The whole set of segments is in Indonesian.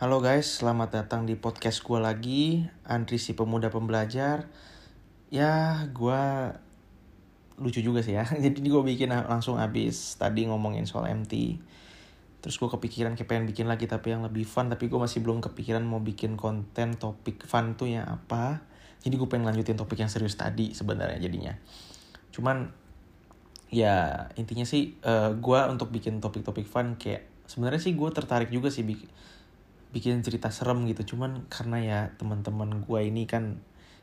Halo guys, selamat datang di podcast gue lagi, Andri si pemuda pembelajar. Ya, gue lucu juga sih ya. Jadi gue bikin langsung habis tadi ngomongin soal MT. Terus gue kepikiran kayak pengen bikin lagi tapi yang lebih fun. Tapi gue masih belum kepikiran mau bikin konten topik fun tuh ya apa. Jadi gue pengen lanjutin topik yang serius tadi sebenarnya jadinya. Cuman ya intinya sih uh, gue untuk bikin topik-topik fun kayak sebenarnya sih gue tertarik juga sih bikin bikin cerita serem gitu. Cuman karena ya teman-teman gue ini kan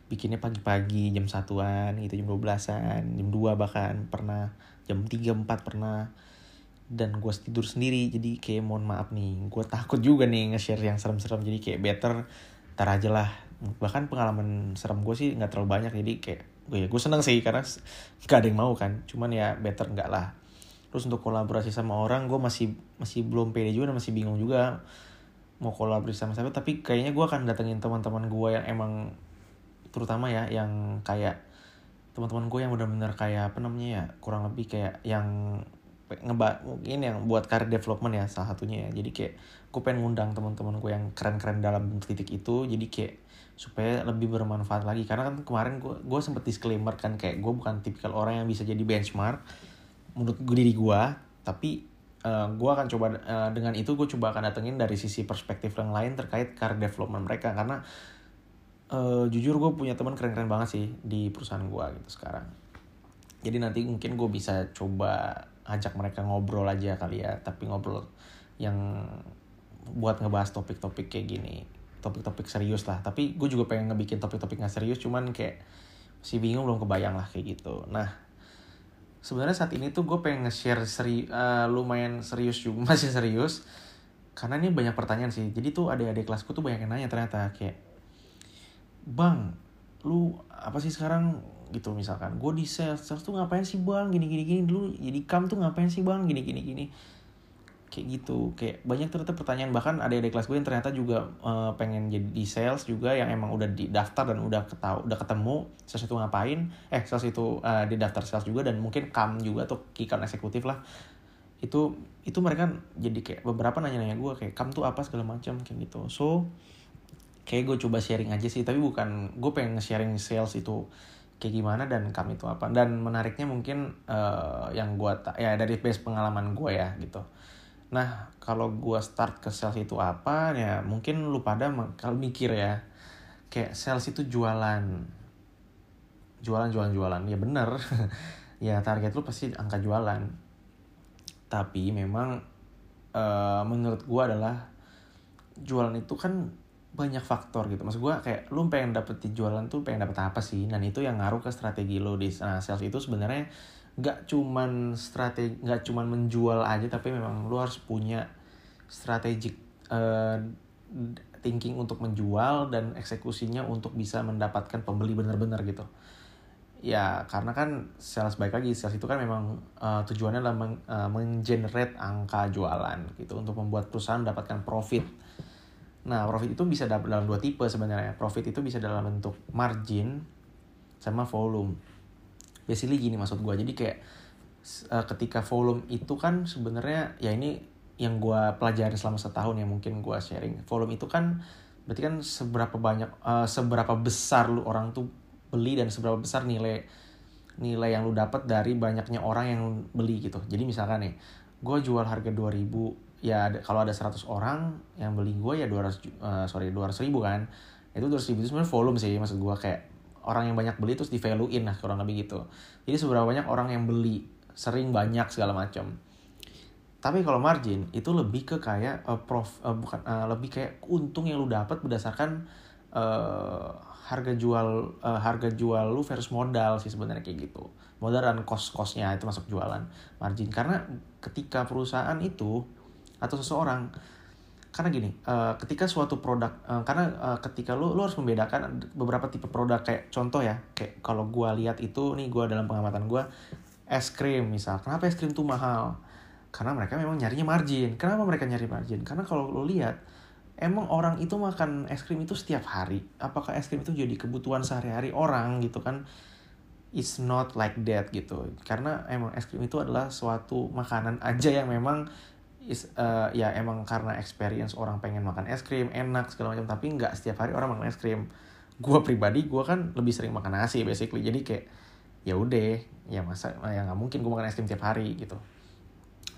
bikinnya pagi-pagi jam satuan gitu jam 12-an jam 2 bahkan pernah jam 3 4 pernah. Dan gue tidur sendiri jadi kayak mohon maaf nih gue takut juga nih nge-share yang serem-serem. Jadi kayak better tar aja lah. Bahkan pengalaman serem gue sih nggak terlalu banyak jadi kayak gue ya gue seneng sih karena gak ada yang mau kan. Cuman ya better nggak lah. Terus untuk kolaborasi sama orang gue masih masih belum pede juga dan masih bingung juga mau kolaborasi sama siapa tapi kayaknya gue akan datengin teman-teman gue yang emang terutama ya yang kayak teman-teman gue yang benar-benar kayak apa namanya ya kurang lebih kayak yang ngeba mungkin yang buat karir development ya salah satunya ya. Jadi kayak gue pengen ngundang teman-teman gue yang keren-keren dalam titik itu jadi kayak supaya lebih bermanfaat lagi. Karena kan kemarin gue gue sempet disclaimer kan kayak gue bukan tipikal orang yang bisa jadi benchmark menurut gue diri gue tapi uh, eh, gue akan coba uh, dengan itu gue coba akan datengin dari sisi perspektif yang lain terkait career development mereka. Karena uh, jujur gue punya teman keren-keren banget sih di perusahaan gue gitu sekarang. Jadi nanti mungkin gue bisa coba ajak mereka ngobrol aja kali ya tapi ngobrol yang buat ngebahas topik-topik kayak gini. Topik-topik serius lah. Tapi gue juga pengen ngebikin topik-topik gak serius cuman kayak si bingung belum kebayang lah kayak gitu. Nah sebenarnya saat ini tuh gue pengen nge-share seri uh, lumayan serius juga masih serius. Karena ini banyak pertanyaan sih. Jadi tuh adik-adik kelasku tuh banyak yang nanya ternyata kayak bang lu apa sih sekarang? Gitu misalkan. Gue di sales sales tuh ngapain sih bang? Gini gini gini. Dulu jadi kam tuh ngapain sih bang? Gini gini gini kayak gitu. Kayak banyak ternyata pertanyaan bahkan ada di kelas gue yang ternyata juga uh, pengen jadi di sales juga yang emang udah di daftar dan udah ketahu udah ketemu sales itu ngapain. Eh sales itu uh, di daftar sales juga dan mungkin kam juga atau kikan eksekutif lah. Itu itu mereka jadi kayak beberapa nanya-nanya gue kayak kam tuh apa segala macam kayak gitu. So kayak gue coba sharing aja sih tapi bukan gue pengen sharing sales itu kayak gimana dan kam itu apa. Dan menariknya mungkin uh, yang gue ya dari base pengalaman gue ya gitu Nah, kalau gue start ke sales itu apa, ya mungkin lu pada kalau mikir ya, kayak sales itu jualan. Jualan, jualan, jualan. Ya bener. ya target lu pasti angka jualan. Tapi memang uh, menurut gue adalah jualan itu kan banyak faktor gitu. Maksud gue kayak lu pengen dapet di jualan tuh pengen dapet apa sih? Dan itu yang ngaruh ke strategi lu di nah, sales itu sebenarnya nggak cuman strategi nggak cuman menjual aja tapi memang lu harus punya strategic uh, thinking untuk menjual dan eksekusinya untuk bisa mendapatkan pembeli benar-benar gitu. Ya karena kan sales baik lagi sales itu kan memang uh, tujuannya adalah meng, uh, menggenerate angka jualan gitu untuk membuat perusahaan mendapatkan profit. Nah profit itu bisa dalam dua tipe sebenarnya. Profit itu bisa dalam bentuk margin sama volume basically gini maksud gue jadi kayak uh, ketika volume itu kan sebenarnya ya ini yang gue pelajari selama setahun ya mungkin gue sharing. Volume itu kan berarti kan seberapa banyak uh, seberapa besar lu orang tuh beli dan seberapa besar nilai nilai yang lu dapat dari banyaknya orang yang beli gitu. Jadi misalkan nih gue jual harga 2000 ya kalau ada 100 orang yang beli gue ya 200 uh, eh, sorry 200 ribu kan. Itu 200 ribu itu sebenarnya volume sih maksud gue kayak orang yang banyak beli terus di valuein lah kurang lebih gitu. Jadi seberapa banyak orang yang beli sering banyak segala macam. Tapi kalau margin itu lebih ke kayak uh, prof uh, bukan uh, lebih kayak untung yang lu dapat berdasarkan uh, harga jual uh, harga jual lu versus modal sih sebenarnya kayak gitu. Modal dan cost costnya itu masuk jualan margin. Karena ketika perusahaan itu atau seseorang karena gini uh, ketika suatu produk uh, karena uh, ketika lu lu harus membedakan beberapa tipe produk. Kayak contoh ya kayak kalau gue lihat itu nih gue dalam pengamatan gue es krim misal. Kenapa es krim tuh mahal? Karena mereka memang nyarinya margin. Kenapa mereka nyari margin? Karena kalau lu lihat emang orang itu makan es krim itu setiap hari. Apakah es krim itu jadi kebutuhan sehari-hari orang gitu kan? It's not like that gitu. Karena emang es krim itu adalah suatu makanan aja yang memang is, uh, ya emang karena experience orang pengen makan es krim enak segala macam. Tapi nggak setiap hari orang makan es krim. Gue pribadi gue kan lebih sering makan nasi basically. Jadi kayak ya udah ya masa ya nggak mungkin gue makan es krim tiap hari gitu.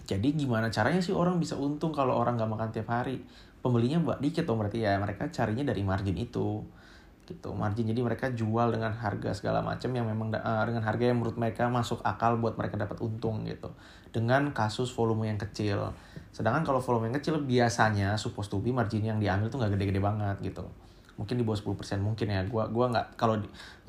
Jadi gimana caranya sih orang bisa untung kalau orang nggak makan tiap hari? Pembelinya buat dikit dong berarti ya mereka carinya dari margin itu gitu. Margin jadi mereka jual dengan harga segala macam yang memang uh, dengan harga yang menurut mereka masuk akal buat mereka dapat untung gitu. Dengan kasus volume yang kecil sedangkan kalau volume yang kecil biasanya supposed to be margin yang diambil tuh nggak gede-gede banget gitu. Mungkin di bawah 10% mungkin ya. Gua gua nggak kalau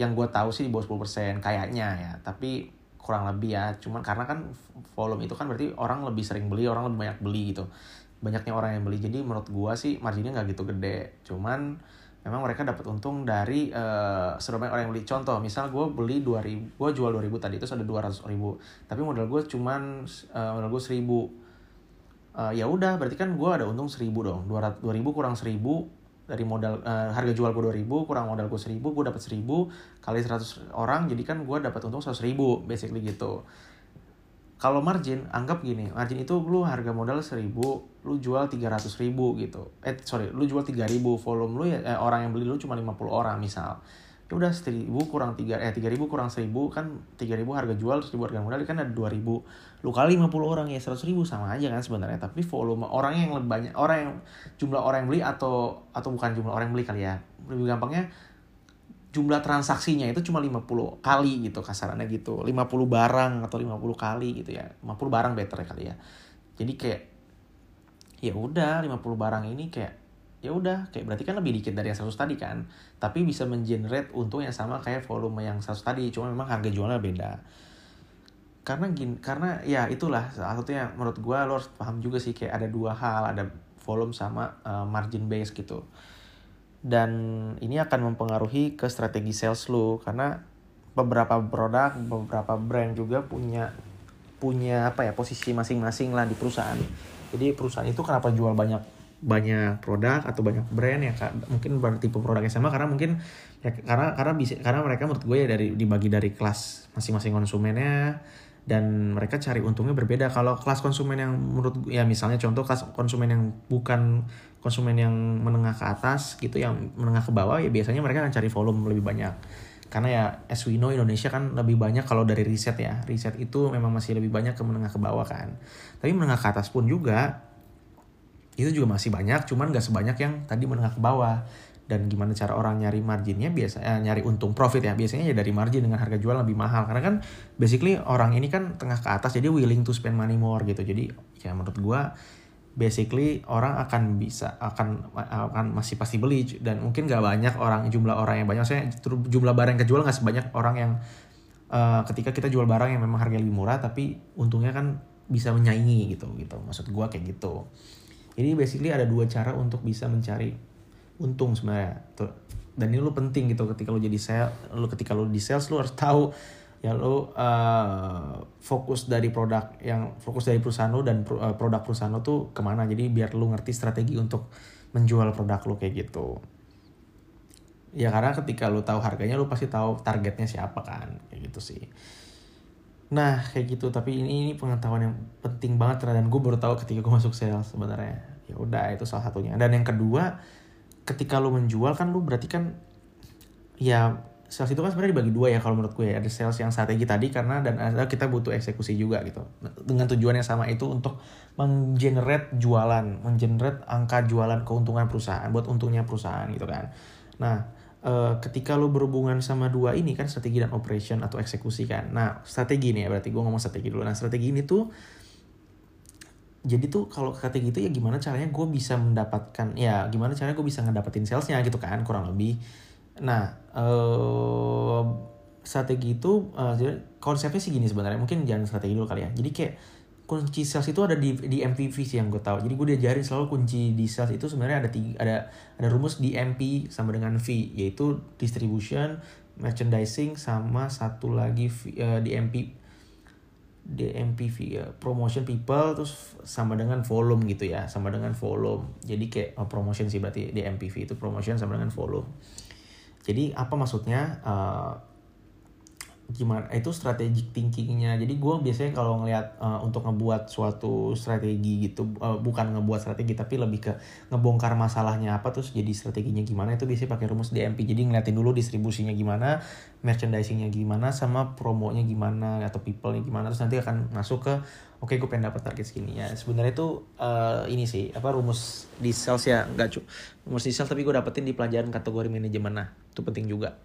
yang gua tahu sih di bawah 10% kayaknya ya. Tapi kurang lebih ya. Cuman karena kan volume itu kan berarti orang lebih sering beli orang lebih banyak beli gitu. Banyaknya orang yang beli. Jadi menurut gua sih marginnya nggak gitu gede. Cuman memang mereka dapat untung dari uh, orang yang beli. Contoh misal gue beli 2000 gue jual 2000 tadi itu ada 200 ribu. Tapi modal gue cuman uh, modal gue 1000 uh, ya udah berarti kan gue ada untung 1000 dong. 200 2000 kurang 1000 dari modal uh, harga jual gue 2000 kurang modal gue 1000 gue dapat 1000 kali 100 orang jadi kan gue dapat untung 100 ribu basically gitu. Kalau margin anggap gini margin itu lu harga modal 1000 lu jual 300 ribu gitu. Eh sorry lu jual 3000 volume lu ya eh, orang yang beli lu cuma 50 orang misal ya udah 1000 kurang 3 eh 3000 kurang 1000 kan 3000 harga jual 1000 harga modal kan ada 2000 lu kali 50 orang ya 100 ribu sama aja kan sebenarnya. Tapi volume orang yang lebih banyak orang yang jumlah orang yang beli atau atau bukan jumlah orang yang beli kali ya. Lebih gampangnya jumlah transaksinya itu cuma 50 kali gitu kasarannya gitu. 50 barang atau 50 kali gitu ya. 50 barang better kali ya. Jadi kayak ya udah 50 barang ini kayak ya udah kayak berarti kan lebih dikit dari yang 100 tadi kan. Tapi bisa mengenerate untung yang sama kayak volume yang 100 tadi cuma memang harga jualnya beda. Karena gini karena ya itulah salah satunya menurut gue lo harus paham juga sih kayak ada dua hal ada volume sama uh, margin base gitu. Dan ini akan mempengaruhi ke strategi sales lo karena beberapa produk beberapa brand juga punya punya apa ya posisi masing-masing lah di perusahaan. Jadi perusahaan itu kenapa jual banyak banyak produk atau banyak brand ya kak. Mungkin bertipe produk yang sama karena mungkin ya karena karena bisa karena mereka menurut gue ya dari dibagi dari kelas masing-masing konsumennya dan mereka cari untungnya berbeda. Kalau kelas konsumen yang menurut ya misalnya contoh kelas konsumen yang bukan konsumen yang menengah ke atas gitu yang menengah ke bawah ya biasanya mereka akan cari volume lebih banyak. Karena ya as we know Indonesia kan lebih banyak kalau dari riset ya. Riset itu memang masih lebih banyak ke menengah ke bawah kan. Tapi menengah ke atas pun juga itu juga masih banyak cuman gak sebanyak yang tadi menengah ke bawah. Dan gimana cara orang nyari marginnya biasa eh, nyari untung profit ya biasanya ya dari margin dengan harga jual lebih mahal. Karena kan basically orang ini kan tengah ke atas jadi willing to spend money more gitu. Jadi ya menurut gua basically orang akan bisa akan akan masih pasti beli. Dan mungkin gak banyak orang jumlah orang yang banyak. Saya jumlah barang yang kejual nggak sebanyak orang yang uh, ketika kita jual barang yang memang harga lebih murah tapi untungnya kan bisa menyaingi gitu gitu. Maksud gua kayak gitu jadi basically ada dua cara untuk bisa mencari untung sebenarnya. Dan ini lu penting gitu ketika lu jadi sales lu ketika lu di sales lu harus tahu ya lo uh, fokus dari produk yang fokus dari perusahaan lo dan uh, produk perusahaan lo tuh ke mana. Jadi biar lo ngerti strategi untuk menjual produk lo kayak gitu. Ya karena ketika lo tahu harganya lo pasti tahu targetnya siapa kan kayak gitu sih. Nah kayak gitu. Tapi ini ini pengetahuan yang penting banget dan gue baru tahu ketika gue masuk sales sebenarnya ya udah itu salah satunya. Dan yang kedua ketika lo menjual kan lo berarti kan ya sales itu kan sebenarnya dibagi dua ya kalau menurut gue ya. ada sales yang strategi tadi karena dan ada kita butuh eksekusi juga gitu. Dengan tujuan yang sama itu untuk menggenerate jualan menggenerate angka jualan keuntungan perusahaan buat untungnya perusahaan gitu kan. Nah e, ketika lo berhubungan sama dua ini kan strategi dan operation atau eksekusi kan. Nah strategi nih ya berarti gue ngomong strategi dulu. Nah strategi ini tuh jadi tuh kalau strategi itu ya gimana caranya gue bisa mendapatkan ya gimana caranya gue bisa ngedapetin salesnya gitu kan kurang lebih Nah, uh, strategi itu uh, konsepnya sih gini sebenarnya. Mungkin jangan strategi dulu kali ya. Jadi kayak kunci sales itu ada di di MPV sih yang gue tahu. Jadi gue diajarin selalu kunci di sales itu sebenarnya ada tiga, ada ada rumus di MP sama dengan V yaitu distribution, merchandising sama satu lagi v, uh, di MP di MPV ya promotion people terus sama dengan volume gitu ya sama dengan volume jadi kayak oh, promotion sih berarti di MPV itu promotion sama dengan volume jadi apa maksudnya? Uh, gimana itu strategic thinkingnya. Jadi gue biasanya kalau ngelihat uh, untuk ngebuat suatu strategi gitu uh, bukan ngebuat strategi tapi lebih ke ngebongkar masalahnya apa terus jadi strateginya gimana itu biasanya pakai rumus DMP jadi ngeliatin dulu distribusinya gimana merchandisingnya gimana sama promonya gimana atau people-nya gimana terus nanti akan masuk ke oke okay, gue pengen dapat target segini. Ya sebenarnya itu uh, ini sih apa rumus di sales ya nggak cu rumus di sales tapi gue dapetin di pelajaran kategori manajemen. Nah itu penting juga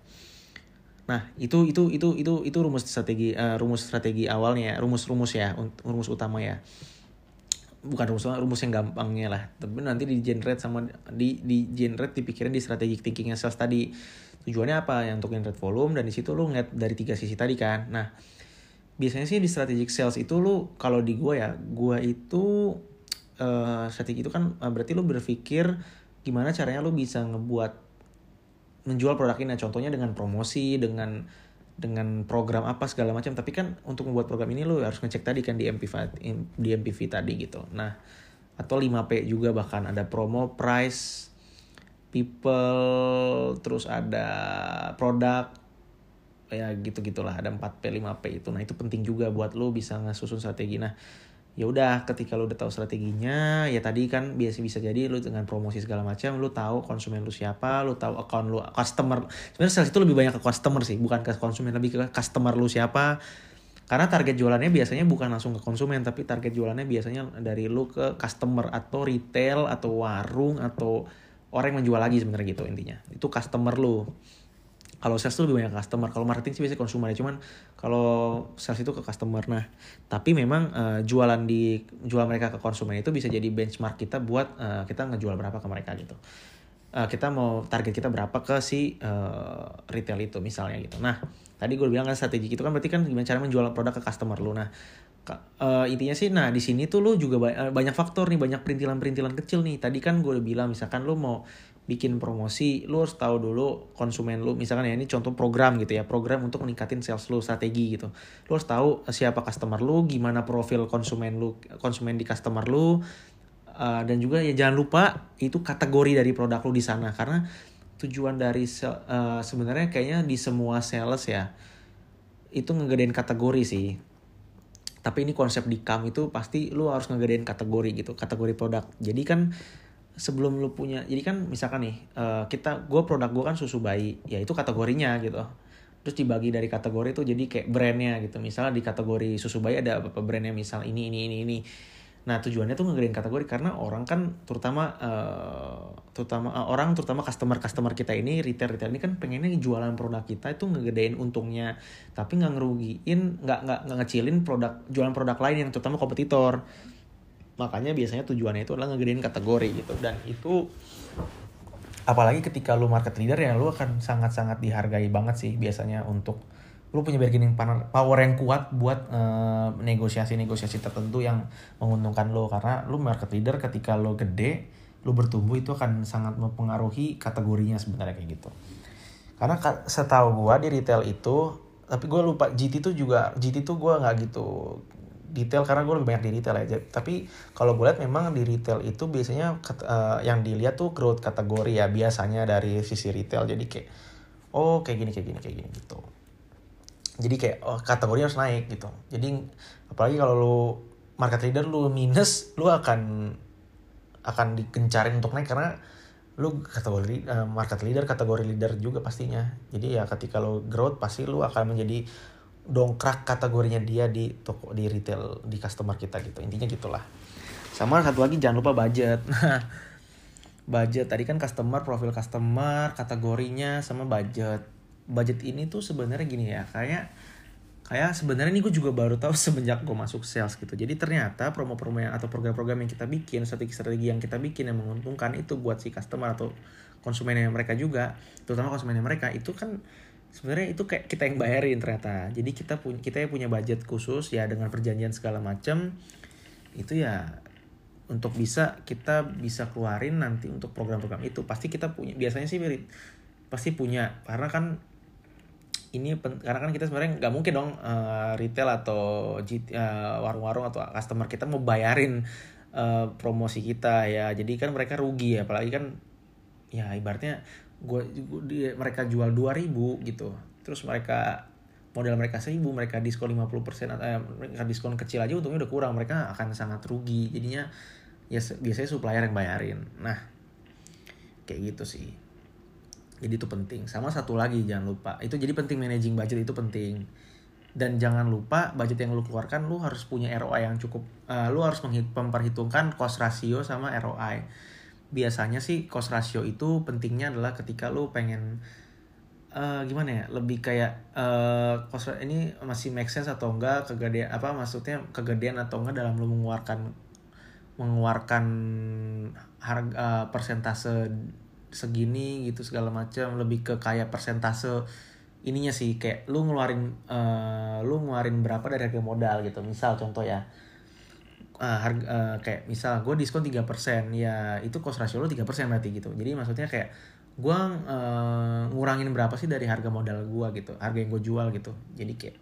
Nah, itu itu itu itu itu rumus strategi uh, rumus strategi awalnya ya, rumus-rumus ya, rumus utama ya. Bukan rumus rumus yang gampangnya lah, tapi nanti di generate sama di di generate dipikirin di strategic thinkingnya sales tadi. Tujuannya apa? Yang untuk generate volume dan di situ lu ngeliat dari tiga sisi tadi kan. Nah, biasanya sih di strategic sales itu lu kalau di gua ya, gua itu uh, strategi itu kan uh, berarti lu berpikir gimana caranya lu bisa ngebuat menjual produk ini. Contohnya dengan promosi dengan dengan program apa segala macam. Tapi kan untuk membuat program ini lo harus ngecek tadi kan di MPV di MPV tadi gitu. Nah atau 5P juga bahkan. Ada promo price people terus ada produk. Ya gitu gitulah ada 4P 5P itu. Nah itu penting juga buat lo bisa ngesusun strategi. Nah ya udah ketika lu udah tahu strateginya ya tadi kan biasa bisa jadi lu dengan promosi segala macam lu tahu konsumen lu siapa lu tahu account lu customer sebenarnya sales itu lebih banyak ke customer sih bukan ke konsumen lebih ke customer lu siapa. Karena target jualannya biasanya bukan langsung ke konsumen tapi target jualannya biasanya dari lu ke customer atau retail atau warung atau orang yang menjual lagi sebenarnya gitu intinya. Itu customer lu kalau sales tuh lebih banyak customer. Kalau marketing sih biasanya konsumer ya. Cuman kalau sales itu ke customer. Nah tapi memang uh, jualan di jual mereka ke konsumen itu bisa jadi benchmark kita buat uh, kita ngejual berapa ke mereka gitu. Uh, kita mau target kita berapa ke si uh, retail itu misalnya gitu. Nah tadi gue bilang kan strategi itu kan berarti kan gimana cara menjual produk ke customer lu. Nah uh, intinya sih nah di sini tuh lu juga banyak faktor nih banyak perintilan-perintilan kecil nih. Tadi kan gue udah bilang misalkan lu mau bikin promosi, lu harus tahu dulu konsumen lu. Misalkan ya ini contoh program gitu ya, program untuk meningkatin sales lu, strategi gitu. Lu harus tahu siapa customer lu, gimana profil konsumen lu, konsumen di customer lu. Uh, dan juga ya jangan lupa itu kategori dari produk lu di sana karena tujuan dari uh, sebenarnya kayaknya di semua sales ya itu ngegedein kategori sih tapi ini konsep di kam itu pasti lu harus ngegedein kategori gitu kategori produk jadi kan sebelum lu punya jadi kan misalkan nih uh, kita gue produk gue kan susu bayi ya itu kategorinya gitu. Terus dibagi dari kategori itu jadi kayak brandnya gitu. Misalnya di kategori susu bayi ada apa, brandnya misal ini ini ini ini. Nah tujuannya tuh ngegedein kategori karena orang kan terutama uh, terutama uh, orang terutama customer customer kita ini retail retail ini kan pengennya jualan produk kita itu ngegedein untungnya. Tapi nggak ngerugiin nggak nggak ngecilin produk jualan produk lain yang terutama kompetitor makanya biasanya tujuannya itu adalah ngegedein kategori gitu. Dan itu apalagi ketika lu market leader ya lu akan sangat-sangat dihargai banget sih biasanya untuk lu punya bargaining power yang kuat buat negosiasi negosiasi-negosiasi tertentu yang menguntungkan lo karena lu market leader ketika lo gede lu bertumbuh itu akan sangat mempengaruhi kategorinya sebenarnya kayak gitu. Karena setahu gua di retail itu tapi gue lupa GT itu juga GT itu gue nggak gitu detail karena gue lebih banyak di retail aja. Tapi kalau gue lihat memang di retail itu biasanya uh, yang dilihat tuh growth kategori ya biasanya dari sisi retail. Jadi kayak oh kayak gini kayak gini kayak gini gitu. Jadi kayak oh, kategori harus naik gitu. Jadi apalagi kalau lu market leader lu minus lu akan akan dikencarin untuk naik karena lu kategori uh, market leader kategori leader juga pastinya. Jadi ya ketika lu growth pasti lu akan menjadi dongkrak kategorinya dia di toko di retail di customer kita gitu. Intinya gitulah. Sama satu lagi jangan lupa budget. Budget. Tadi kan customer profil customer kategorinya sama budget. Budget ini tuh sebenarnya gini ya kayak kayak sebenarnya ini gue juga baru tahu semenjak gue masuk sales gitu. Jadi ternyata promo-promo yang atau program-program yang kita bikin strategi-strategi yang kita bikin yang menguntungkan itu buat si customer atau konsumennya mereka juga terutama konsumennya mereka itu kan sebenarnya itu kayak kita yang bayarin ternyata. Jadi kita punya kita yang punya budget khusus ya dengan perjanjian segala macam itu ya untuk bisa kita bisa keluarin nanti untuk program-program itu. Pasti kita punya biasanya sih mirip pasti punya. Karena kan ini karena kan kita sebenarnya nggak mungkin dong uh, retail atau uh, warung-warung atau customer kita mau bayarin uh, promosi kita ya. Jadi kan mereka rugi ya apalagi kan ya ibaratnya gue dia mereka jual 2000 gitu. Terus mereka modal mereka seribu mereka diskon 50% atau eh, mereka diskon kecil aja untungnya udah kurang. Mereka akan sangat rugi. Jadinya ya biasanya supplier yang bayarin. Nah kayak gitu sih. Jadi itu penting. Sama satu lagi jangan lupa. Itu jadi penting managing budget itu penting. Dan jangan lupa budget yang lu keluarkan lu harus punya ROI yang cukup uh, lu harus memperhitungkan cost ratio sama ROI biasanya sih cost ratio itu pentingnya adalah ketika lu pengen uh, gimana ya lebih kayak uh, cost ini masih make sense atau enggak kegedean apa maksudnya kegedean atau enggak dalam lu mengeluarkan mengeluarkan harga uh, persentase segini gitu segala macam lebih ke kayak persentase ininya sih kayak lu ngeluarin uh, lu ngeluarin berapa dari harga modal gitu. Misal contoh ya uh, harga uh, kayak misal gue diskon 3% ya itu cost ratio lu 3% berarti gitu. Jadi maksudnya kayak gue uh, ngurangin berapa sih dari harga modal gue gitu harga yang gue jual gitu. Jadi kayak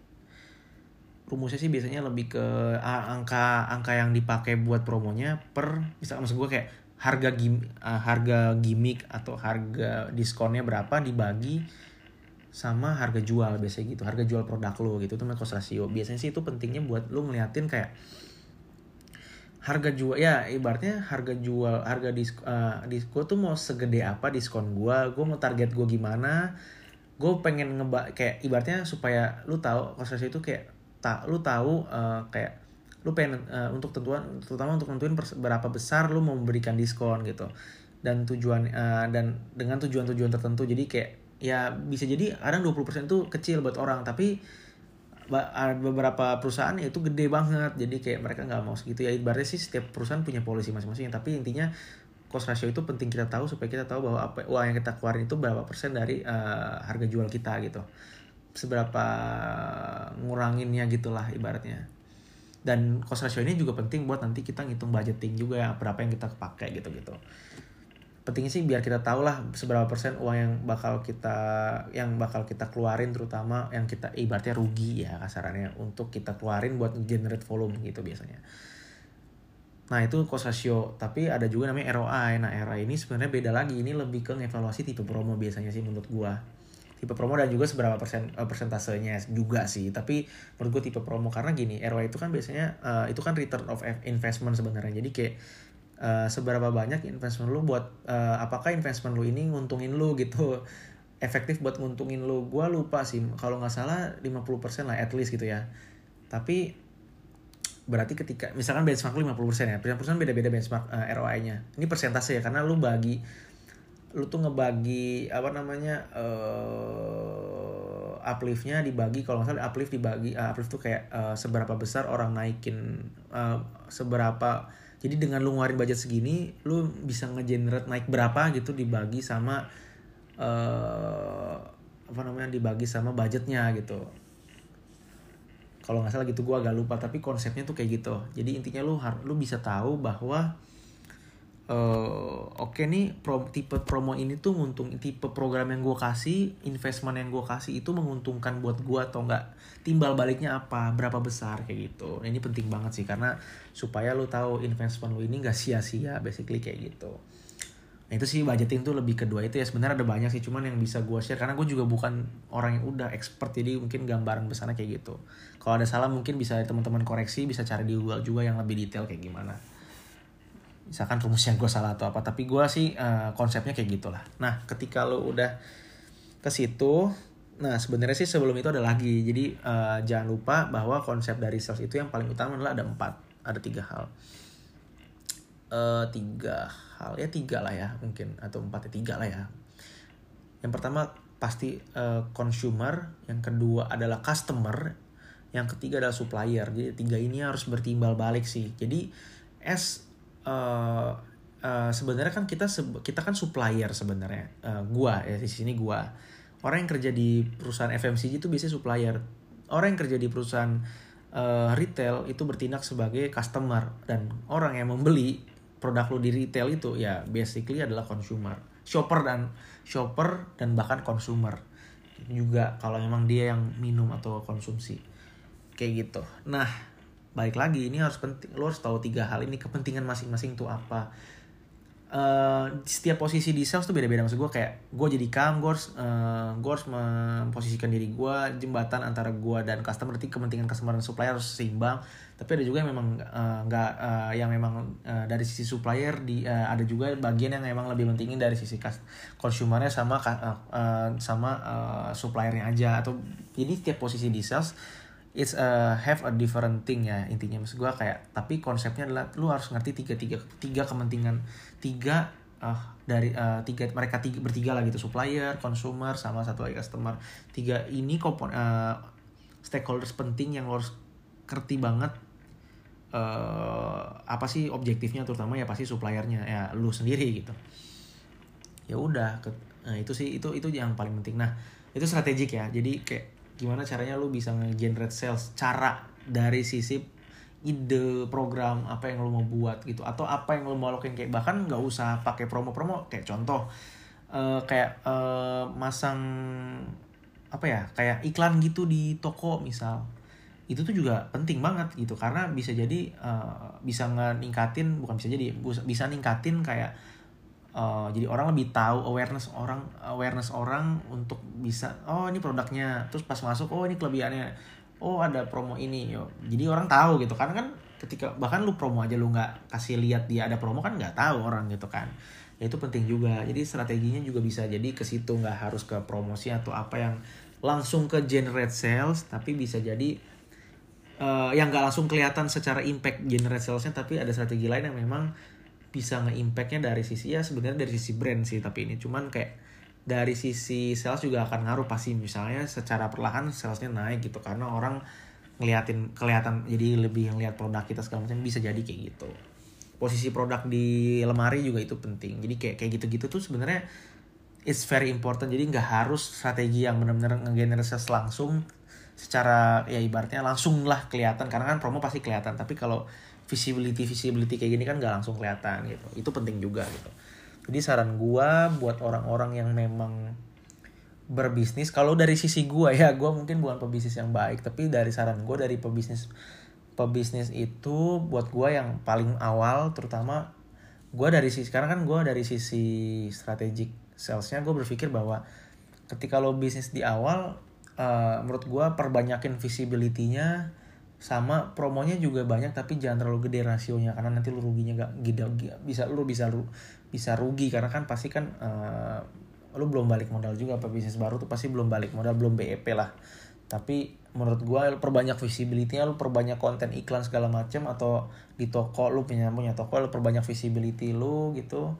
rumusnya sih biasanya lebih ke angka angka yang dipakai buat promonya per misal maksud gue kayak harga gim uh, harga gimmick atau harga diskonnya berapa dibagi sama harga jual biasanya gitu. Harga jual produk lo gitu itu namanya cost ratio. Biasanya sih itu pentingnya buat lo ngeliatin kayak harga jual ya ibaratnya harga jual harga disk uh, disko tuh mau segede apa diskon gue gue mau target gue gimana gue pengen ngeba kayak ibaratnya supaya lu tahu ratio itu kayak tak lu tahu uh, kayak lu pengen uh, untuk tentuan terutama untuk tentuin berapa besar lu mau memberikan diskon gitu. Dan tujuan uh, dan dengan tujuan-tujuan tertentu jadi kayak ya bisa jadi kadang 20% itu kecil buat orang tapi beberapa perusahaan itu gede banget. Jadi kayak mereka nggak mau segitu. Ya ibaratnya sih setiap perusahaan punya polisi masing-masing. Tapi intinya cost ratio itu penting kita tahu supaya kita tahu bahwa apa uang yang kita keluarin itu berapa persen dari uh, harga jual kita gitu. Seberapa nguranginnya gitulah ibaratnya. Dan cost ratio ini juga penting buat nanti kita ngitung budgeting juga ya berapa yang kita pakai gitu gitu pentingnya sih biar kita tahu lah seberapa persen uang yang bakal kita yang bakal kita keluarin terutama yang kita ibaratnya rugi ya kasarannya untuk kita keluarin buat generate volume gitu biasanya. Nah itu cost ratio. Tapi ada juga namanya ROI nah ROI ini sebenarnya beda lagi. Ini lebih ke evaluasi tipe promo biasanya sih menurut gua. Tipe promo dan juga seberapa persen uh, persentasenya juga sih. Tapi menurut gue tipe promo karena gini ROI itu kan biasanya uh, itu kan return of investment sebenarnya. Jadi kayak uh, seberapa banyak investment lu buat uh, apakah investment lu ini nguntungin lu gitu? Efektif buat nguntungin lu. Gue lupa sih kalau nggak salah 50% lah at least gitu ya. Tapi berarti ketika misalkan benchmark lu 50% ya 50% beda-beda benchmark uh, ROI-nya ini persentase ya karena lu bagi lu tuh ngebagi apa namanya uh, upliftnya dibagi kalau nggak salah uplift dibagi uh, uplift tuh kayak uh, seberapa besar orang naikin uh, seberapa jadi dengan lu ngeluarin budget segini lu bisa ngegenerate naik berapa gitu dibagi sama uh, apa namanya dibagi sama budgetnya gitu. Kalau nggak salah gitu gue agak lupa tapi konsepnya tuh kayak gitu. Jadi intinya lu harus lu bisa tahu bahwa uh, oke okay nih pro, tipe promo ini tuh nguntung tipe program yang gue kasih investment yang gue kasih itu menguntungkan buat gue atau enggak? Timbal baliknya apa? Berapa besar? Kayak gitu. Nah, ini penting banget sih karena supaya lu tahu investment lu ini gak sia-sia basically kayak gitu. Nah itu sih budgeting tuh lebih kedua itu ya. Sebenarnya ada banyak sih cuman yang bisa gue share karena gue juga bukan orang yang udah expert jadi mungkin gambaran besarnya kayak gitu. Kalau ada salah mungkin bisa teman-teman koreksi bisa cari di Google juga yang lebih detail kayak gimana misalkan rumusnya gue salah atau apa tapi gue sih uh, konsepnya kayak gitulah. Nah ketika lo udah ke situ nah sebenarnya sih sebelum itu ada lagi. Jadi uh, jangan lupa bahwa konsep dari sales itu yang paling utama adalah ada empat ada tiga hal. Uh, tiga hal ya tiga lah ya mungkin atau empat ya tiga lah ya. Yang pertama pasti uh, consumer yang kedua adalah customer yang ketiga adalah supplier. Jadi tiga ini harus bertimbal balik sih. Jadi as uh, uh, sebenarnya kan kita kita kan supplier sebenarnya. Uh, gua ya di sini gua. Orang yang kerja di perusahaan FMCG itu biasanya supplier. Orang yang kerja di perusahaan uh, retail itu bertindak sebagai customer. Dan orang yang membeli produk lo di retail itu ya basically adalah consumer. Shopper dan shopper dan bahkan consumer. Juga kalau memang dia yang minum atau konsumsi. Kayak gitu. Nah balik lagi ini harus penting lo harus tahu tiga hal ini kepentingan masing-masing tuh apa. Uh, setiap posisi di sales tuh beda-beda maksud gue kayak gue jadi kam gue harus uh, gue harus memposisikan diri gue jembatan antara gue dan customer berarti kepentingan customer dan supplier harus seimbang. Tapi ada juga yang memang nggak uh, uh, yang memang uh, dari sisi supplier di uh, ada juga bagian yang memang lebih pentingin dari sisi consumernya sama uh, uh, sama uh, suppliernya aja. Atau jadi setiap posisi di sales it's a have a different thing ya intinya. Maksud gue kayak tapi konsepnya adalah lu harus ngerti tiga tiga tiga kepentingan. Tiga uh, dari uh, tiga mereka tiga bertiga lah gitu. Supplier, consumer sama satu lagi customer. Tiga ini kompon uh, stakeholders penting yang harus ngerti banget uh, apa sih objektifnya terutama ya pasti suppliernya ya lu sendiri gitu. Ya udah nah itu sih itu itu yang paling penting. Nah itu strategik ya. Jadi kayak gimana caranya lu bisa nge-generate sales? Cara dari sisi ide program apa yang lo mau buat gitu. Atau apa yang lo mau lakukan kayak bahkan nggak usah pakai promo-promo. Kayak contoh uh, kayak uh, masang apa ya kayak iklan gitu di toko misal. Itu tuh juga penting banget gitu. Karena bisa jadi uh, bisa ningkatin bukan bisa jadi bisa ningkatin kayak uh, jadi orang lebih tahu awareness orang awareness orang untuk bisa oh ini produknya. Terus pas masuk oh ini kelebihannya. Oh ada promo ini. Yo. Jadi orang tahu gitu. Karena kan ketika bahkan lu promo aja lu nggak kasih lihat dia ada promo kan nggak tahu orang gitu kan. Ya itu penting juga. Jadi strateginya juga bisa jadi ke situ nggak harus ke promosi atau apa yang langsung ke generate sales tapi bisa jadi uh, yang nggak langsung kelihatan secara impact generate salesnya tapi ada strategi lain yang memang bisa nge-impactnya dari sisi ya sebenarnya dari sisi brand sih tapi ini. Cuman kayak dari sisi sales juga akan ngaruh pasti. Misalnya secara perlahan salesnya naik gitu karena orang ngeliatin kelihatan jadi lebih ngeliat produk kita segala macam bisa jadi kayak gitu. Posisi produk di lemari juga itu penting. Jadi kayak kayak gitu-gitu tuh sebenarnya it's very important. Jadi nggak harus strategi yang benar-benar ngegenerate sales langsung secara ya ibaratnya langsung lah kelihatan. Karena kan promo pasti kelihatan. Tapi kalau visibility visibility kayak gini kan nggak langsung kelihatan gitu. Itu penting juga gitu. Jadi saran gua buat orang-orang yang memang berbisnis kalau dari sisi gua ya gua mungkin bukan pebisnis yang baik tapi dari saran gua dari pebisnis pebisnis itu buat gua yang paling awal terutama gua dari sisi karena kan gua dari sisi strategik salesnya gua berpikir bahwa ketika lo bisnis di awal uh, menurut gue perbanyakin visibility-nya sama promonya juga banyak tapi jangan terlalu gede rasionya karena nanti lu ruginya gak gede bisa lu bisa lu bisa rugi karena kan pasti kan uh, lu belum balik modal juga apa bisnis baru tuh pasti belum balik modal belum BEP lah. Tapi menurut gue lu perbanyak visibility-nya lu perbanyak konten iklan segala macam atau di toko lu punya punya toko lu perbanyak visibility lu gitu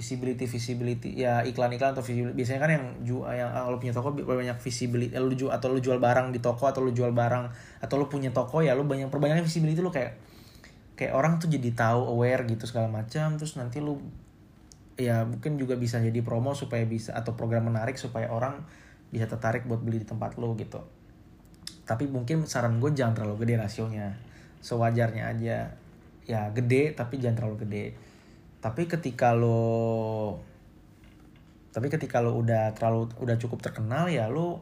visibility visibility. Ya iklan-iklan atau visibility biasanya kan yang jual yang lo punya toko banyak visibility lu jual atau lu jual barang di toko atau lu jual barang atau lu punya toko ya lu banyak perbanyak visibility lu kayak kayak orang tuh jadi tahu aware gitu segala macam. Terus nanti lu ya mungkin juga bisa jadi promo supaya bisa atau program menarik supaya orang bisa tertarik buat beli di tempat lu gitu. Tapi mungkin saran gue jangan terlalu gede rasionya. Sewajarnya aja. Ya gede tapi jangan terlalu gede tapi ketika lo tapi ketika lo udah terlalu udah cukup terkenal ya lo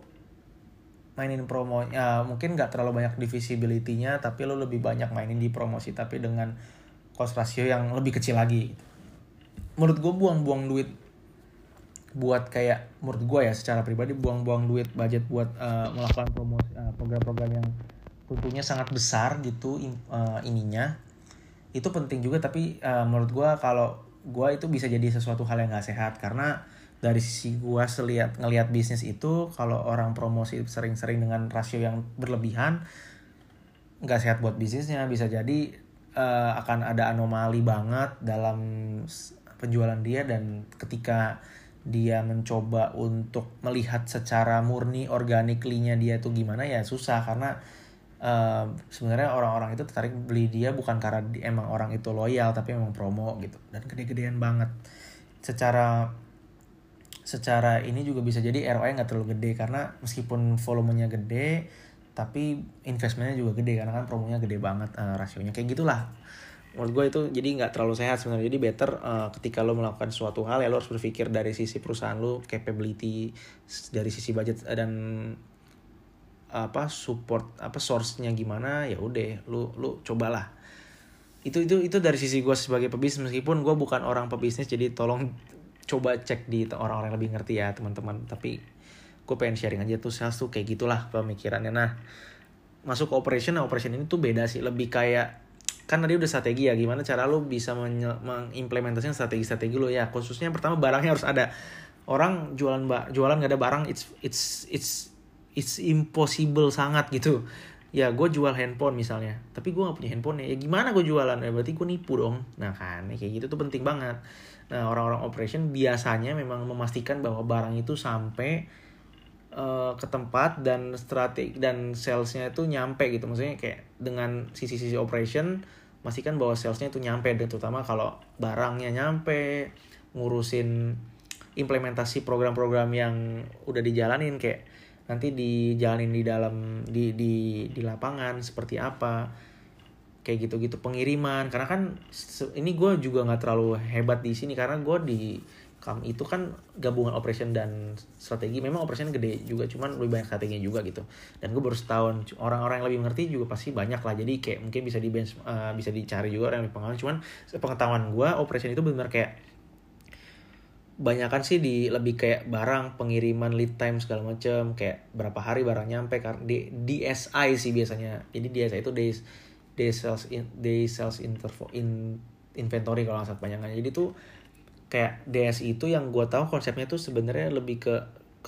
mainin promo ya mungkin nggak terlalu banyak di visibility-nya tapi lo lebih banyak mainin di promosi tapi dengan cost ratio yang lebih kecil lagi menurut gue buang-buang duit buat kayak menurut gue ya secara pribadi buang-buang duit budget buat uh, melakukan promosi uh, program-program yang tentunya sangat besar gitu uh, ininya itu penting juga tapi uh, menurut gue kalau gue itu bisa jadi sesuatu hal yang gak sehat. Karena dari sisi gue selihat ngelihat bisnis itu kalau orang promosi sering-sering dengan rasio yang berlebihan nggak sehat buat bisnisnya. Bisa jadi uh, akan ada anomali banget dalam penjualan dia. Dan ketika dia mencoba untuk melihat secara murni organiklinya dia tuh gimana ya susah. Karena uh, sebenarnya orang-orang itu tertarik beli dia bukan karena di, emang orang itu loyal tapi emang promo gitu. Dan gede-gedean banget. Secara secara ini juga bisa jadi ROI nggak terlalu gede karena meskipun volumenya gede tapi investmentnya juga gede karena kan promonya gede banget uh, rasionya. Kayak gitulah. Menurut gue itu jadi nggak terlalu sehat sebenarnya. Jadi better uh, ketika lo melakukan suatu hal ya lo harus berpikir dari sisi perusahaan lo capability dari sisi budget dan apa support apa source-nya gimana ya udah lu lu cobalah. Itu itu itu dari sisi gue sebagai pebisnis meskipun gue bukan orang pebisnis jadi tolong coba cek di orang-orang yang lebih ngerti ya teman-teman. Tapi gue pengen sharing aja tuh sales tuh kayak gitulah pemikirannya. Nah masuk ke operation nah operation ini tuh beda sih. Lebih kayak kan tadi udah strategi ya gimana cara lo bisa mengimplementasikan strategi-strategi lo ya. Khususnya yang pertama barangnya harus ada. Orang jualan jualan gak ada barang it's it's it's it's impossible sangat gitu. Ya gue jual handphone misalnya. Tapi gue gak punya handphone ya gimana gue jualan? Ya berarti gue nipu dong. Nah kan kayak gitu tuh penting banget. Nah orang-orang operation biasanya memang memastikan bahwa barang itu sampai uh, ke tempat dan strategi dan salesnya itu nyampe gitu. Maksudnya kayak dengan sisi-sisi operation pastikan bahwa salesnya itu nyampe. Dan terutama kalau barangnya nyampe ngurusin implementasi program-program yang udah dijalanin. Kayak nanti dijalanin di dalam di di di lapangan seperti apa. Kayak gitu-gitu pengiriman. Karena kan ini gue juga nggak terlalu hebat di sini karena gue di kam itu kan gabungan operation dan strategi. Memang operation gede juga cuman lebih banyak strateginya juga gitu. Dan gue baru setahun orang-orang yang lebih mengerti juga pasti banyak lah. Jadi kayak mungkin bisa di bench uh, bisa dicari juga orang yang lebih pengalaman. Cuman pengetahuan gue operation itu benar kayak banyak kan sih di lebih kayak barang pengiriman lead time segala macam kayak berapa hari barang nyampe karena di DSI sih biasanya. Jadi DSI itu days day sales in, day sales intervo, in inventory kalau nggak salah jadi tuh kayak DSI itu yang gue tahu konsepnya tuh sebenarnya lebih ke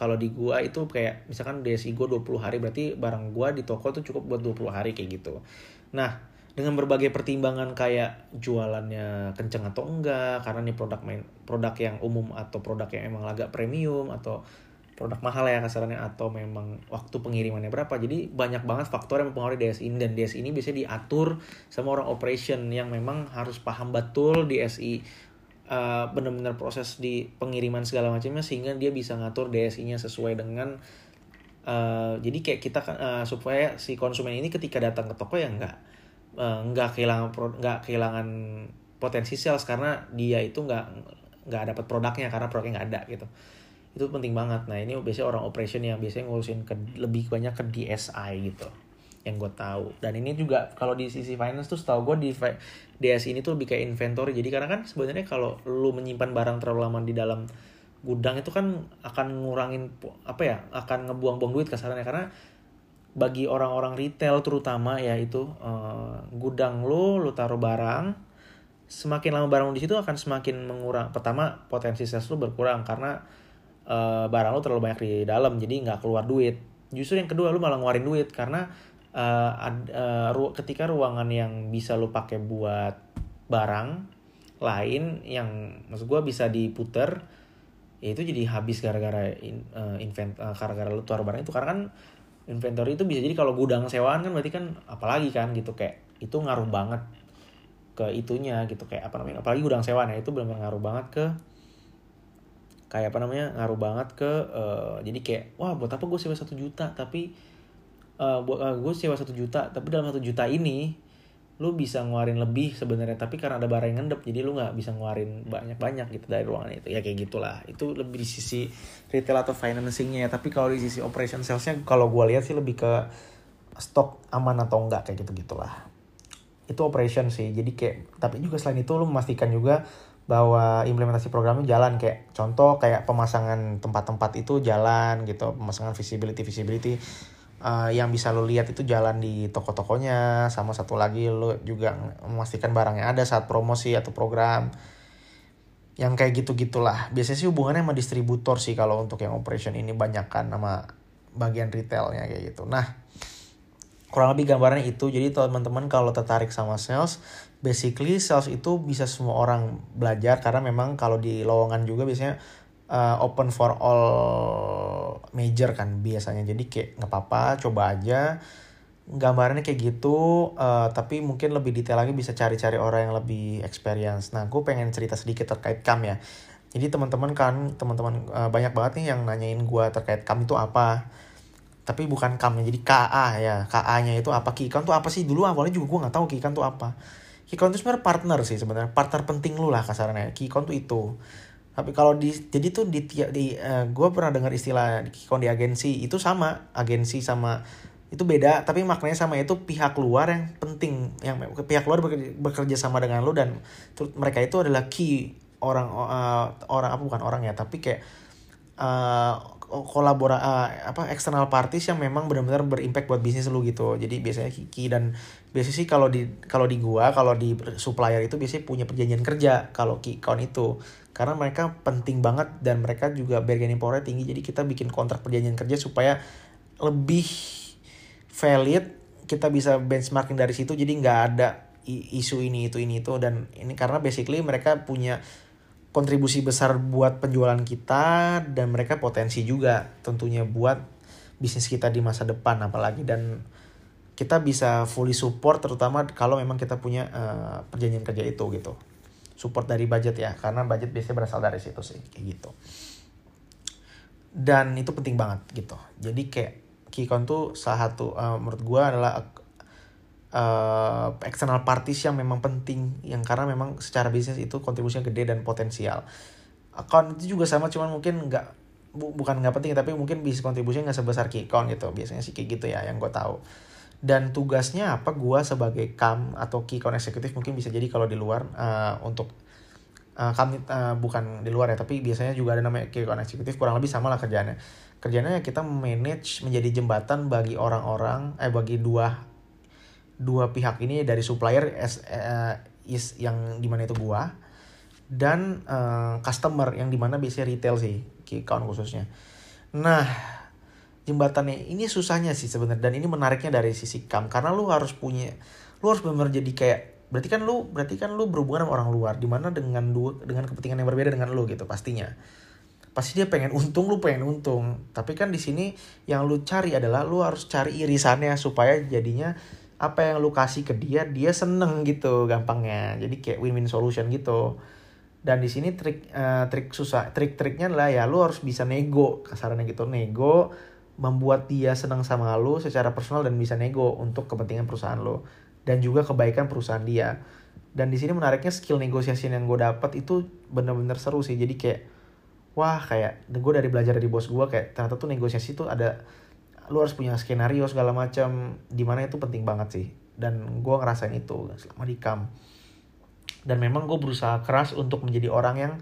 kalau di gua itu kayak misalkan DSI gua 20 hari berarti barang gua di toko tuh cukup buat 20 hari kayak gitu. Nah, dengan berbagai pertimbangan kayak jualannya kenceng atau enggak karena ini produk main produk yang umum atau produk yang emang agak premium atau produk mahal ya kasarannya atau memang waktu pengirimannya berapa. Jadi banyak banget faktor yang mempengaruhi DSI ini dan DSI ini bisa diatur sama orang operation yang memang harus paham betul DSI uh, eh, benar-benar proses di pengiriman segala macamnya sehingga dia bisa ngatur DSI-nya sesuai dengan uh, jadi kayak kita uh, supaya si konsumen ini ketika datang ke toko ya enggak nggak uh, kehilangan nggak kehilangan potensi sales karena dia itu nggak nggak dapat produknya karena produknya nggak ada gitu. Itu penting banget. Nah ini biasanya orang operation yang biasanya ngurusin ke lebih banyak ke DSI gitu yang gue tahu. Dan ini juga kalau di sisi finance tuh setahu gue di DS ini tuh lebih kayak inventory. Jadi karena kan sebenarnya kalau lu menyimpan barang terlalu lama di dalam gudang itu kan akan ngurangin apa ya akan ngebuang-buang duit kasarannya. Karena bagi orang-orang retail terutama ya itu uh, gudang lo lo taruh barang semakin lama barang di situ akan semakin mengurang. Pertama potensi sales lo berkurang karena uh, barang lo terlalu banyak di dalam jadi nggak keluar duit. Justru yang kedua lo malah ngeluarin duit karena uh, ad, uh, ru ketika ruangan yang bisa lo pakai buat barang lain yang maksud gue bisa diputer ya itu jadi habis gara-gara uh, invent uh, gara-gara lo taruh barang itu. Karena kan inventory itu bisa jadi kalau gudang sewaan kan berarti kan apalagi kan gitu kayak itu ngaruh banget ke itunya gitu kayak apa namanya apalagi gudang sewaan ya itu benar-benar ngaruh banget ke kayak apa namanya ngaruh banget ke uh, jadi kayak wah buat apa gue sewa satu juta? Tapi uh, buat uh, gue sewa satu juta tapi dalam satu juta ini lu bisa ngeluarin lebih sebenarnya tapi karena ada barang yang ngendep jadi lu nggak bisa ngeluarin banyak-banyak gitu dari ruangan itu. Ya kayak gitulah. Itu lebih di sisi retail atau financingnya ya. Tapi kalau di sisi operation salesnya kalau gue lihat sih lebih ke stok aman atau enggak kayak gitu gitulah itu operation sih. Jadi kayak tapi juga selain itu lu memastikan juga bahwa implementasi programnya jalan. Kayak contoh kayak pemasangan tempat-tempat itu jalan gitu. Pemasangan visibility visibility uh, yang bisa lo lihat itu jalan di toko-tokonya sama satu lagi lo juga memastikan barangnya ada saat promosi atau program. Yang kayak gitu gitulah biasanya sih hubungannya sama distributor sih kalau untuk yang operation ini banyak kan sama bagian retailnya kayak gitu. Nah kurang lebih gambarnya itu. Jadi teman-teman kalau tertarik sama sales basically sales itu bisa semua orang belajar karena memang kalau di lowongan juga biasanya uh, open for all major kan biasanya. Jadi kayak nggak apa-apa coba aja. Gambarnya kayak gitu uh, tapi mungkin lebih detail lagi bisa cari-cari orang yang lebih experience. Nah gue pengen cerita sedikit terkait cam ya. Jadi teman-teman kan teman-teman uh, banyak banget nih yang nanyain gue terkait cam itu apa. Tapi bukan cam ya jadi KA ya. KA nya itu apa? Kikon tuh apa sih? Dulu awalnya juga gue nggak tahu Kikon tuh apa. Kikon tuh sebenarnya partner sih sebenarnya. Partner penting lu lah kasarnya Kikon tuh itu tapi kalau di jadi tuh di di uh, eh, gue pernah dengar istilah kikon di agensi itu sama agensi sama itu beda tapi maknanya sama itu pihak luar yang penting yang pihak luar bekerja, bekerja sama dengan lu dan mereka itu adalah key orang uh, orang apa bukan orang ya tapi kayak uh, kolabora uh, apa eksternal parties yang memang benar-benar berimpact buat bisnis lu gitu. Jadi biasanya Kiki dan biasanya sih kalau di kalau di gua kalau di supplier itu biasanya punya perjanjian kerja kalau Kikon itu karena mereka penting banget dan mereka juga bargaining power tinggi jadi kita bikin kontrak perjanjian kerja supaya lebih valid kita bisa benchmarking dari situ jadi nggak ada isu ini itu ini itu dan ini karena basically mereka punya kontribusi besar buat penjualan kita dan mereka potensi juga tentunya buat bisnis kita di masa depan apalagi dan kita bisa fully support terutama kalau memang kita punya uh, perjanjian kerja itu gitu support dari budget ya karena budget biasanya berasal dari situ sih kayak gitu. Dan itu penting banget gitu. Jadi kayak Kikon tuh salah satu uh, menurut gue adalah uh, external parties yang memang penting yang karena memang secara bisnis itu kontribusinya gede dan potensial. Account itu juga sama cuman mungkin nggak bu, bukan nggak penting tapi mungkin bisa kontribusinya nggak sebesar account gitu. Biasanya sih kayak gitu ya yang gue tahu dan tugasnya apa? Gue sebagai cam atau key account eksekutif mungkin bisa jadi kalau di luar uh, untuk uh, kami uh, bukan di luar ya tapi biasanya juga ada namanya key account eksekutif kurang lebih sama lah kerjanya kerjanya kita manage menjadi jembatan bagi orang-orang eh bagi dua dua pihak ini dari supplier as, uh, is yang di mana itu gua dan uh, customer yang di mana biasanya retail sih key account khususnya. Nah jembatannya. Ini susahnya sih sebenarnya dan ini menariknya dari sisi kam karena lu harus punya lu harus benar jadi kayak berarti kan lu berarti kan lu berhubungan sama orang luar di mana dengan dua dengan kepentingan yang berbeda dengan lu gitu pastinya. Pasti dia pengen untung lu pengen untung. Tapi kan di sini yang lu cari adalah lu harus cari irisannya supaya jadinya apa yang lu kasih ke dia dia seneng gitu gampangnya. Jadi kayak win-win solution gitu. Dan di sini trik uh, trik susah trik-triknya lah ya lu harus bisa nego kasarannya gitu nego membuat dia senang sama lu secara personal dan bisa nego untuk kepentingan perusahaan lo dan juga kebaikan perusahaan dia. Dan di sini menariknya skill negosiasi yang gue dapat itu bener-bener seru sih. Jadi kayak wah kayak gue dari belajar dari bos gue kayak ternyata tuh negosiasi tuh ada lu harus punya skenario segala macam di mana itu penting banget sih. Dan gue ngerasain itu selama di camp dan memang gue berusaha keras untuk menjadi orang yang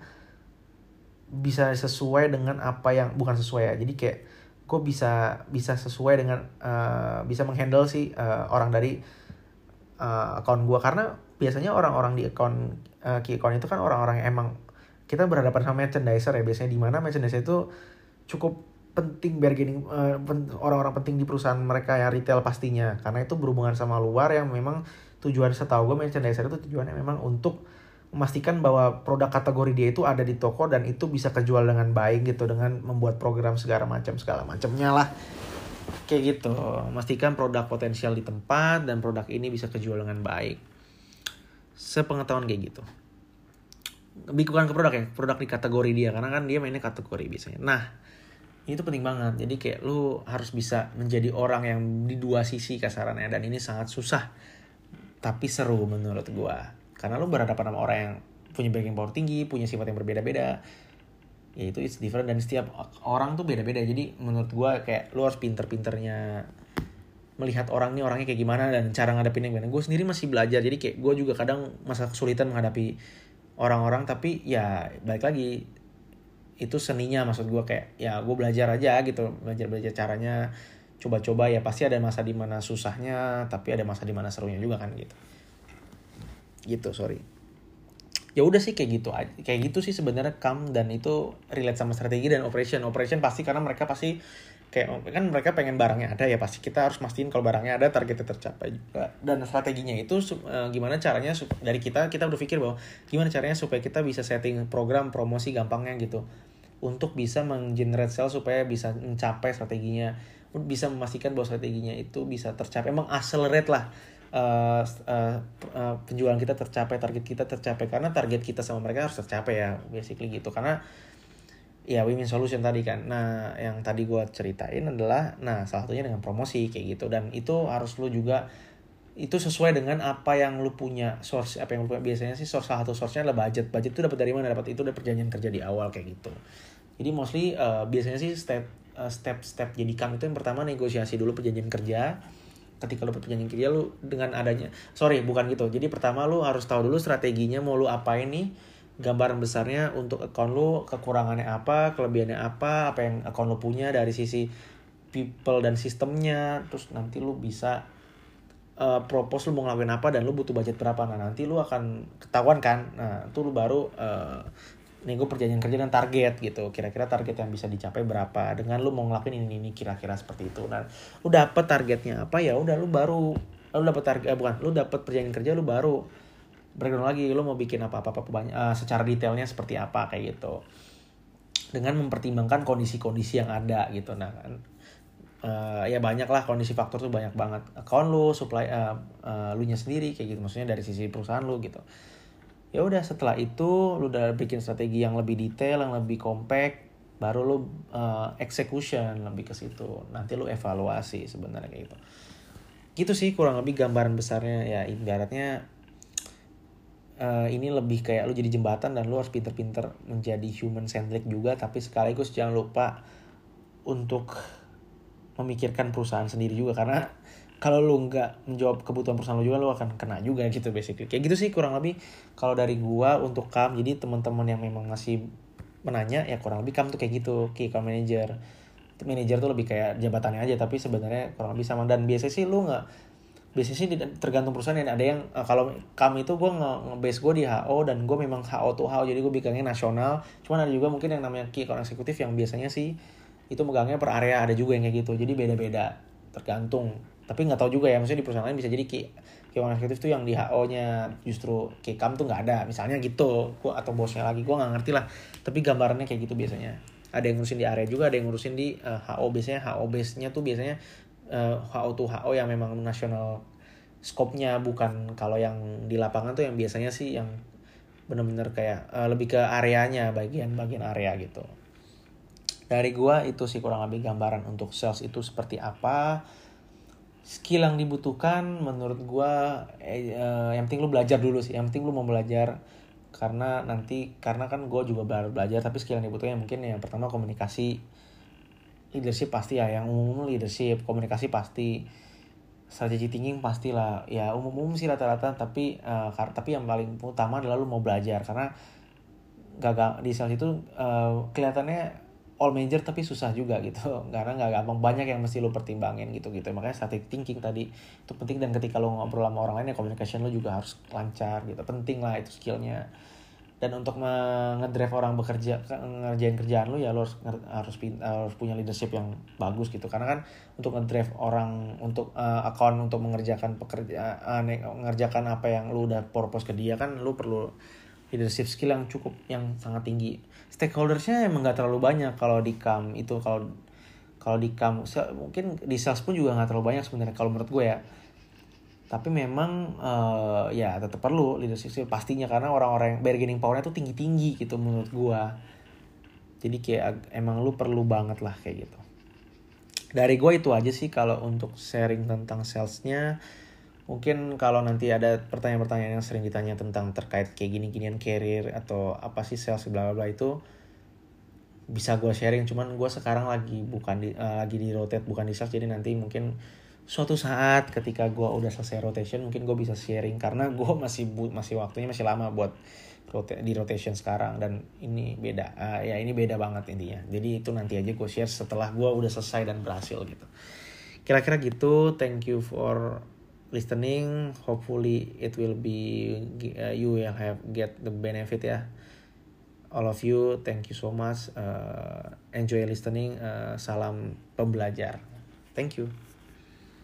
bisa sesuai dengan apa yang bukan sesuai ya jadi kayak gue bisa bisa sesuai dengan uh, bisa menghandle sih uh, orang dari uh, account gue karena biasanya orang-orang di account uh, key account itu kan orang-orang yang emang kita berhadapan sama merchandiser ya. Biasanya di mana merchandiser itu cukup penting bargaining uh, orang-orang penting di perusahaan mereka yang retail pastinya. Karena itu berhubungan sama luar yang memang tujuan setahu gue merchandiser itu tujuannya memang untuk memastikan bahwa produk kategori dia itu ada di toko dan itu bisa kejual dengan baik gitu dengan membuat program segala macam segala macamnya lah. Kayak gitu. Memastikan produk potensial di tempat dan produk ini bisa kejual dengan baik. Sepengetahuan kayak gitu. Bukan ke produk ya produk di kategori dia karena kan dia mainnya kategori biasanya. Nah itu penting banget. Jadi kayak lu harus bisa menjadi orang yang di dua sisi kasarannya dan ini sangat susah tapi seru menurut gua karena lu berhadapan sama orang yang punya bargaining power tinggi punya sifat yang berbeda-beda ya itu it's different dan setiap orang tuh beda-beda. Jadi menurut gua kayak lu harus pinter-pinternya melihat orang ini orangnya kayak gimana dan cara ngadepinnya gimana. Gue sendiri masih belajar jadi kayak gue juga kadang masa kesulitan menghadapi orang-orang tapi ya balik lagi itu seninya maksud gue kayak ya gue belajar aja gitu belajar belajar caranya coba-coba ya pasti ada masa di mana susahnya tapi ada masa di mana serunya juga kan gitu gitu sorry. Ya udah sih kayak gitu aja. Kayak gitu sih sebenarnya kam dan itu relate sama strategi dan operation. Operation pasti karena mereka pasti kayak kan mereka pengen barangnya ada ya pasti kita harus mastiin kalau barangnya ada targetnya tercapai juga. Dan strateginya itu uh, gimana caranya dari kita kita berpikir bahwa gimana caranya supaya kita bisa setting program promosi gampangnya gitu. Untuk bisa menggenerate sales supaya bisa mencapai strateginya. Bisa memastikan bahwa strateginya itu bisa tercapai. Emang accelerate lah uh, uh, penjualan kita tercapai target kita tercapai. Karena target kita sama mereka harus tercapai ya basically gitu. Karena ya win-win solution tadi kan. Nah yang tadi gue ceritain adalah nah salah satunya dengan promosi kayak gitu. Dan itu harus lu juga itu sesuai dengan apa yang lu punya source apa yang lu punya. Biasanya sih source salah satu source-nya adalah budget. Budget itu dapat dari mana? Dapat itu dari perjanjian kerja di awal kayak gitu. Jadi mostly uh, biasanya sih state uh, step-step jadi itu yang pertama negosiasi dulu perjanjian kerja ketika lu perjanjian kerja lu dengan adanya sorry bukan gitu. Jadi pertama lu harus tahu dulu strateginya mau lu apain nih gambaran besarnya untuk account lu kekurangannya apa kelebihannya apa apa yang account lu punya dari sisi people dan sistemnya. Terus nanti lu bisa uh, propose lu mau ngelakuin apa dan lu butuh budget berapa. Nah nanti lu akan ketahuan kan. Nah itu lu baru uh, nego perjanjian kerja dan target gitu. Kira-kira target yang bisa dicapai berapa? Dengan lu mau ngelakuin ini ini kira-kira seperti itu. Nah lu dapet targetnya apa? Ya udah lu baru lu dapet target eh, bukan lu dapet perjanjian kerja lu baru breakdown lagi lu mau bikin apa apa apa banyak uh, secara detailnya seperti apa kayak gitu. Dengan mempertimbangkan kondisi-kondisi yang ada gitu. Nah kan uh, ya banyak lah kondisi faktor tuh banyak banget. Account lu supply uh, uh, lu nya sendiri kayak gitu. Maksudnya dari sisi perusahaan lu gitu ya udah setelah itu lu udah bikin strategi yang lebih detail yang lebih compact baru lu uh, execution lebih ke situ. Nanti lu evaluasi sebenarnya kayak gitu. Gitu sih kurang lebih gambaran besarnya. Ya ibaratnya uh, ini lebih kayak lu jadi jembatan dan lu harus pinter-pinter menjadi human centric juga tapi sekaligus jangan lupa untuk memikirkan perusahaan sendiri juga karena kalau lu nggak menjawab kebutuhan perusahaan lu juga lu akan kena juga gitu basically. Kayak gitu sih kurang lebih kalau dari gua untuk kam jadi teman-teman yang memang masih menanya ya kurang lebih kam tuh kayak gitu key account manager. Manager tuh lebih kayak jabatannya aja tapi sebenarnya kurang lebih sama. Dan biasanya sih lu nggak biasanya sih tergantung perusahaan dan ada yang uh, kalau kami itu gue nge, base gue di HO dan gue memang HO tuh HO jadi gue bikangnya nasional. Cuman ada juga mungkin yang namanya key account eksekutif yang biasanya sih itu megangnya per area ada juga yang kayak gitu. Jadi beda-beda tergantung tapi nggak tahu juga ya maksudnya di perusahaan lain bisa jadi key account eksekutif tuh yang di HO nya justru key kam tuh nggak ada. Misalnya gitu gua atau bosnya lagi gue nggak ngerti lah. Tapi gambarannya kayak gitu biasanya. Ada yang ngurusin di area juga ada yang ngurusin di uh, eh, HO biasanya HO base nya tuh biasanya uh, eh, HO to HO yang memang nasional skopnya bukan kalau yang di lapangan tuh yang biasanya sih yang bener-bener kayak uh, lebih ke areanya bagian-bagian area gitu. Dari gua itu sih kurang lebih gambaran untuk sales itu seperti apa skill yang dibutuhkan menurut gua eh, uh, yang penting lu belajar dulu sih. Yang penting lu mau belajar karena nanti karena kan gue juga baru belajar tapi skill yang dibutuhkan mungkin yang pertama komunikasi. Leadership pasti ya yang umum leadership komunikasi pasti. Strategi thinking pastilah ya umum-umum sih rata-rata tapi uh, tapi yang paling utama adalah lu mau belajar. Karena gagal di sales itu uh, kelihatannya all major tapi susah juga gitu. Karena nggak gampang banyak yang mesti lu pertimbangin gitu gitu makanya strategi thinking tadi itu penting. Dan ketika lu ngobrol sama orang lain ya communication lu juga harus lancar gitu. Penting lah itu skillnya. Dan untuk ngedrive orang bekerja ngerjain kerjaan lu ya lu harus harus harus punya leadership yang bagus gitu. Karena kan untuk ngedrive orang untuk uh, account untuk mengerjakan pekerja uh, mengerjakan apa yang lu udah purpose ke dia kan lu perlu leadership skill yang cukup yang sangat tinggi. Stakeholdersnya emang nggak terlalu banyak kalau di kam itu kalau kalau di kam. Mungkin di sales pun juga nggak terlalu banyak sebenarnya kalau menurut gue ya. Tapi memang uh, ya tetap perlu leadership skill pastinya karena orang-orang yang bargaining powernya tuh tinggi-tinggi gitu menurut gua jadi kayak emang lu perlu banget lah kayak gitu. Dari gua itu aja sih kalau untuk sharing tentang salesnya mungkin kalau nanti ada pertanyaan-pertanyaan yang sering ditanya tentang terkait kayak gini-ginian career atau apa sih sales bla bla bla itu bisa gue sharing. Cuman gue sekarang lagi bukan di uh, lagi di rotate bukan di sales. Jadi nanti mungkin suatu saat ketika gue udah selesai rotation mungkin gue bisa sharing. Karena gue masih bu masih waktunya masih lama buat di rotation sekarang. Dan ini beda uh, ya ini beda banget intinya. Jadi itu nanti aja gue share setelah gue udah selesai dan berhasil gitu. Kira-kira gitu. Thank you for listening hopefully it will be uh, you yang have get the benefit ya. All of you thank you so much. Uh, enjoy listening. Uh, salam pembelajar. Thank you